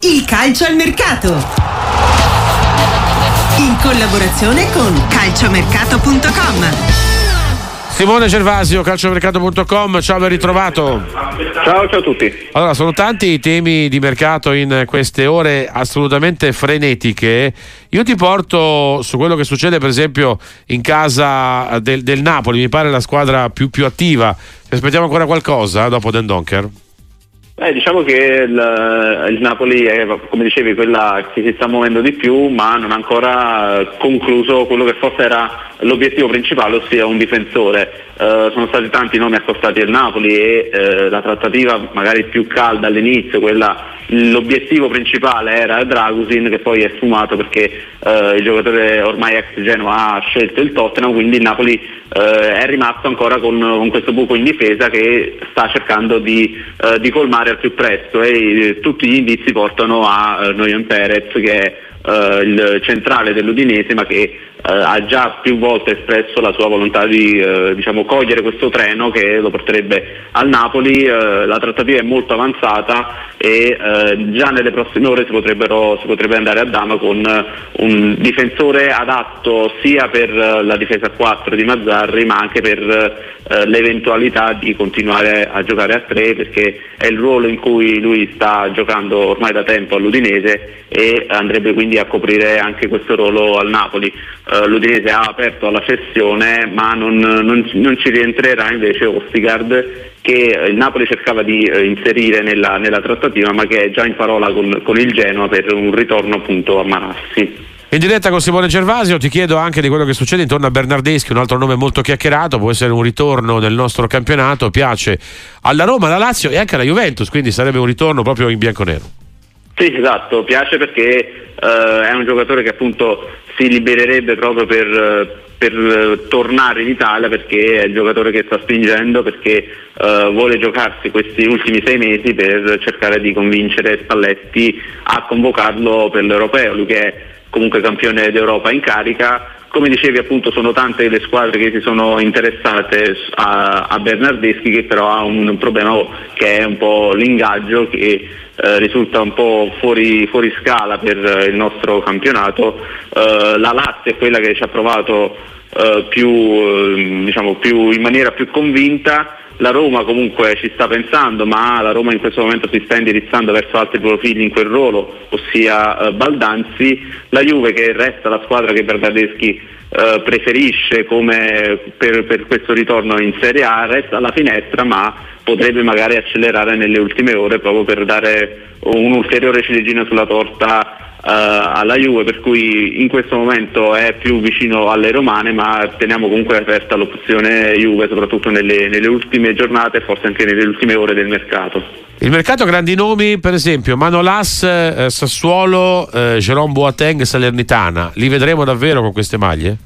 Il calcio al mercato. In collaborazione con calciomercato.com. Simone Gervasio, calciomercato.com, ciao, ben ritrovato. Ciao, ciao a tutti. Allora, sono tanti i temi di mercato in queste ore assolutamente frenetiche. Io ti porto su quello che succede, per esempio, in casa del, del Napoli, mi pare la squadra più, più attiva. Ti aspettiamo ancora qualcosa dopo Den Donker? Eh, diciamo che il, il, Napoli è, come dicevi, quella che si sta muovendo di più, ma non ha ancora concluso quello che forse era l'obiettivo principale, ossia un difensore. Uh, sono stati tanti nomi accostati al Napoli e uh, la trattativa magari più calda all'inizio, quella l'obiettivo principale era Dragusin che poi è sfumato perché uh, il giocatore ormai ex Genoa ha scelto il Tottenham, quindi il Napoli è rimasto ancora con, con, questo buco in difesa che sta cercando di, di colmare al più presto e tutti gli indizi portano a Noyan Perez che è il centrale dell'Udinese ma che eh, ha già più volte espresso la sua volontà di eh, diciamo, cogliere questo treno che lo porterebbe al Napoli, eh, la trattativa è molto avanzata e eh, già nelle prossime ore si, si, potrebbe andare a Dama con un difensore adatto sia per la difesa a 4 di Mazzarri ma anche per eh, l'eventualità di continuare a giocare a 3 perché è il ruolo in cui lui sta giocando ormai da tempo all'Udinese e andrebbe quindi a coprire anche questo ruolo al Napoli. Uh, L'Udinese ha aperto alla cessione ma non, non, non ci rientrerà invece Ostigard che il Napoli cercava di eh, inserire nella, nella, trattativa ma che è già in parola con, con il Genoa per un ritorno appunto a Manassi. In diretta con Simone Gervasio ti chiedo anche di quello che succede intorno a Bernardeschi, un altro nome molto chiacchierato, può essere un ritorno nel nostro campionato, piace alla Roma, alla Lazio e anche alla Juventus, quindi sarebbe un ritorno proprio in bianco-nero. Sì, esatto, piace perché uh, è un giocatore che appunto si libererebbe proprio per, per tornare in Italia perché è il giocatore che sta spingendo, perché uh, vuole giocarsi questi ultimi sei mesi per cercare di convincere Spalletti a convocarlo per l'Europeo, lui che è comunque campione d'Europa in carica. Come dicevi appunto sono tante le squadre che si sono interessate a, a Bernardeschi che però ha un, un problema che è un po' l'ingaggio che eh, risulta un po' fuori, fuori, scala per il nostro campionato. Eh, la Lazio è quella che ci ha provato eh, più, eh, diciamo, più, in maniera più convinta. La Roma comunque ci sta pensando, ma la Roma in questo momento si sta indirizzando verso altri profili in quel ruolo, ossia eh, Baldanzi, la Juve che resta la squadra che Bernardeschi preferisce per, per, questo ritorno in Serie A, resta alla finestra ma potrebbe magari accelerare nelle ultime ore proprio per dare un'ulteriore ciliegina sulla torta alla Juve, per cui in questo momento è più vicino alle romane, ma teniamo comunque aperta l'opzione Juve, soprattutto nelle, nelle ultime giornate e forse anche nelle ultime ore del mercato. Il mercato ha grandi nomi, per esempio Manolas, eh, Sassuolo, eh, Jerome Boateng, Salernitana. Li vedremo davvero con queste maglie?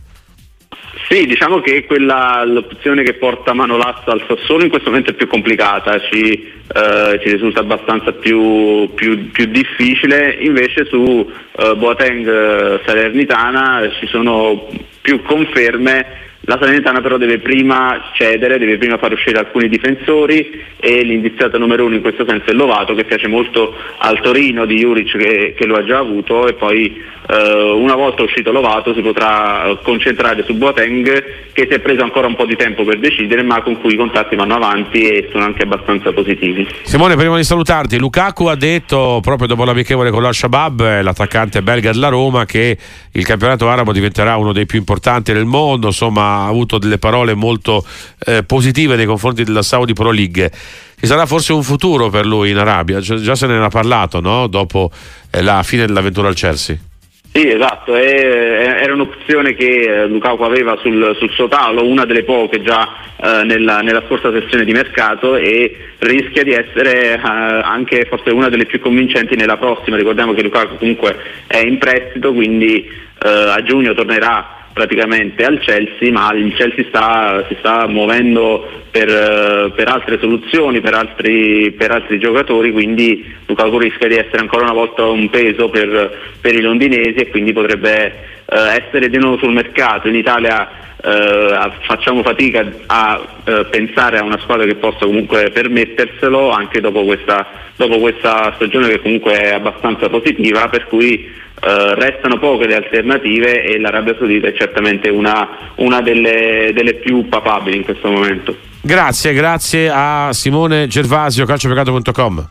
Sì, diciamo che quella, l'opzione che porta Manolas al Sassuolo in questo momento è più complicata, ci, eh, ci risulta abbastanza più, più, più, difficile, invece su eh, Boateng eh, Salernitana ci sono più conferme la Salernitana però deve prima cedere, deve prima far uscire alcuni difensori e l'indiziato numero uno in questo senso è Lovato che piace molto al Torino di Juric che, che lo ha già avuto e poi eh, una volta uscito Lovato si potrà concentrare su Boateng che si è preso ancora un po' di tempo per decidere ma con cui i contatti vanno avanti e sono anche abbastanza positivi. Simone prima di salutarti, Lukaku ha detto proprio dopo l'amichevole con l'Al-Shabaab, l'attaccante belga della Roma, che il campionato arabo diventerà uno dei più importanti del mondo, insomma avuto delle parole molto eh, positive nei confronti della Saudi Pro League. Ci sarà forse un futuro per lui in Arabia, già se ne era parlato no? dopo eh, la fine dell'avventura al Chelsea. Sì, esatto, è, era un'opzione che eh, Lukaku aveva sul, sul, suo tavolo, una delle poche già eh, nella, nella, scorsa sessione di mercato e rischia di essere eh, anche forse una delle più convincenti nella prossima. Ricordiamo che Lukaku comunque è in prestito, quindi eh, a giugno tornerà praticamente al Chelsea, ma il Chelsea sta, si sta muovendo per, eh, per altre soluzioni, per altri, per altri, giocatori, quindi Lukaku rischia di essere ancora una volta un peso per, per i londinesi e quindi potrebbe essere di nuovo sul mercato. In Italia eh, facciamo fatica a eh, pensare a una squadra che possa comunque permetterselo anche dopo questa, dopo questa stagione che comunque è abbastanza positiva, per cui Uh, restano poche le alternative e l'Arabia Saudita è certamente una, una delle, delle, più papabili in questo momento. Grazie, grazie a Simone Gervasio, calciomercato.com.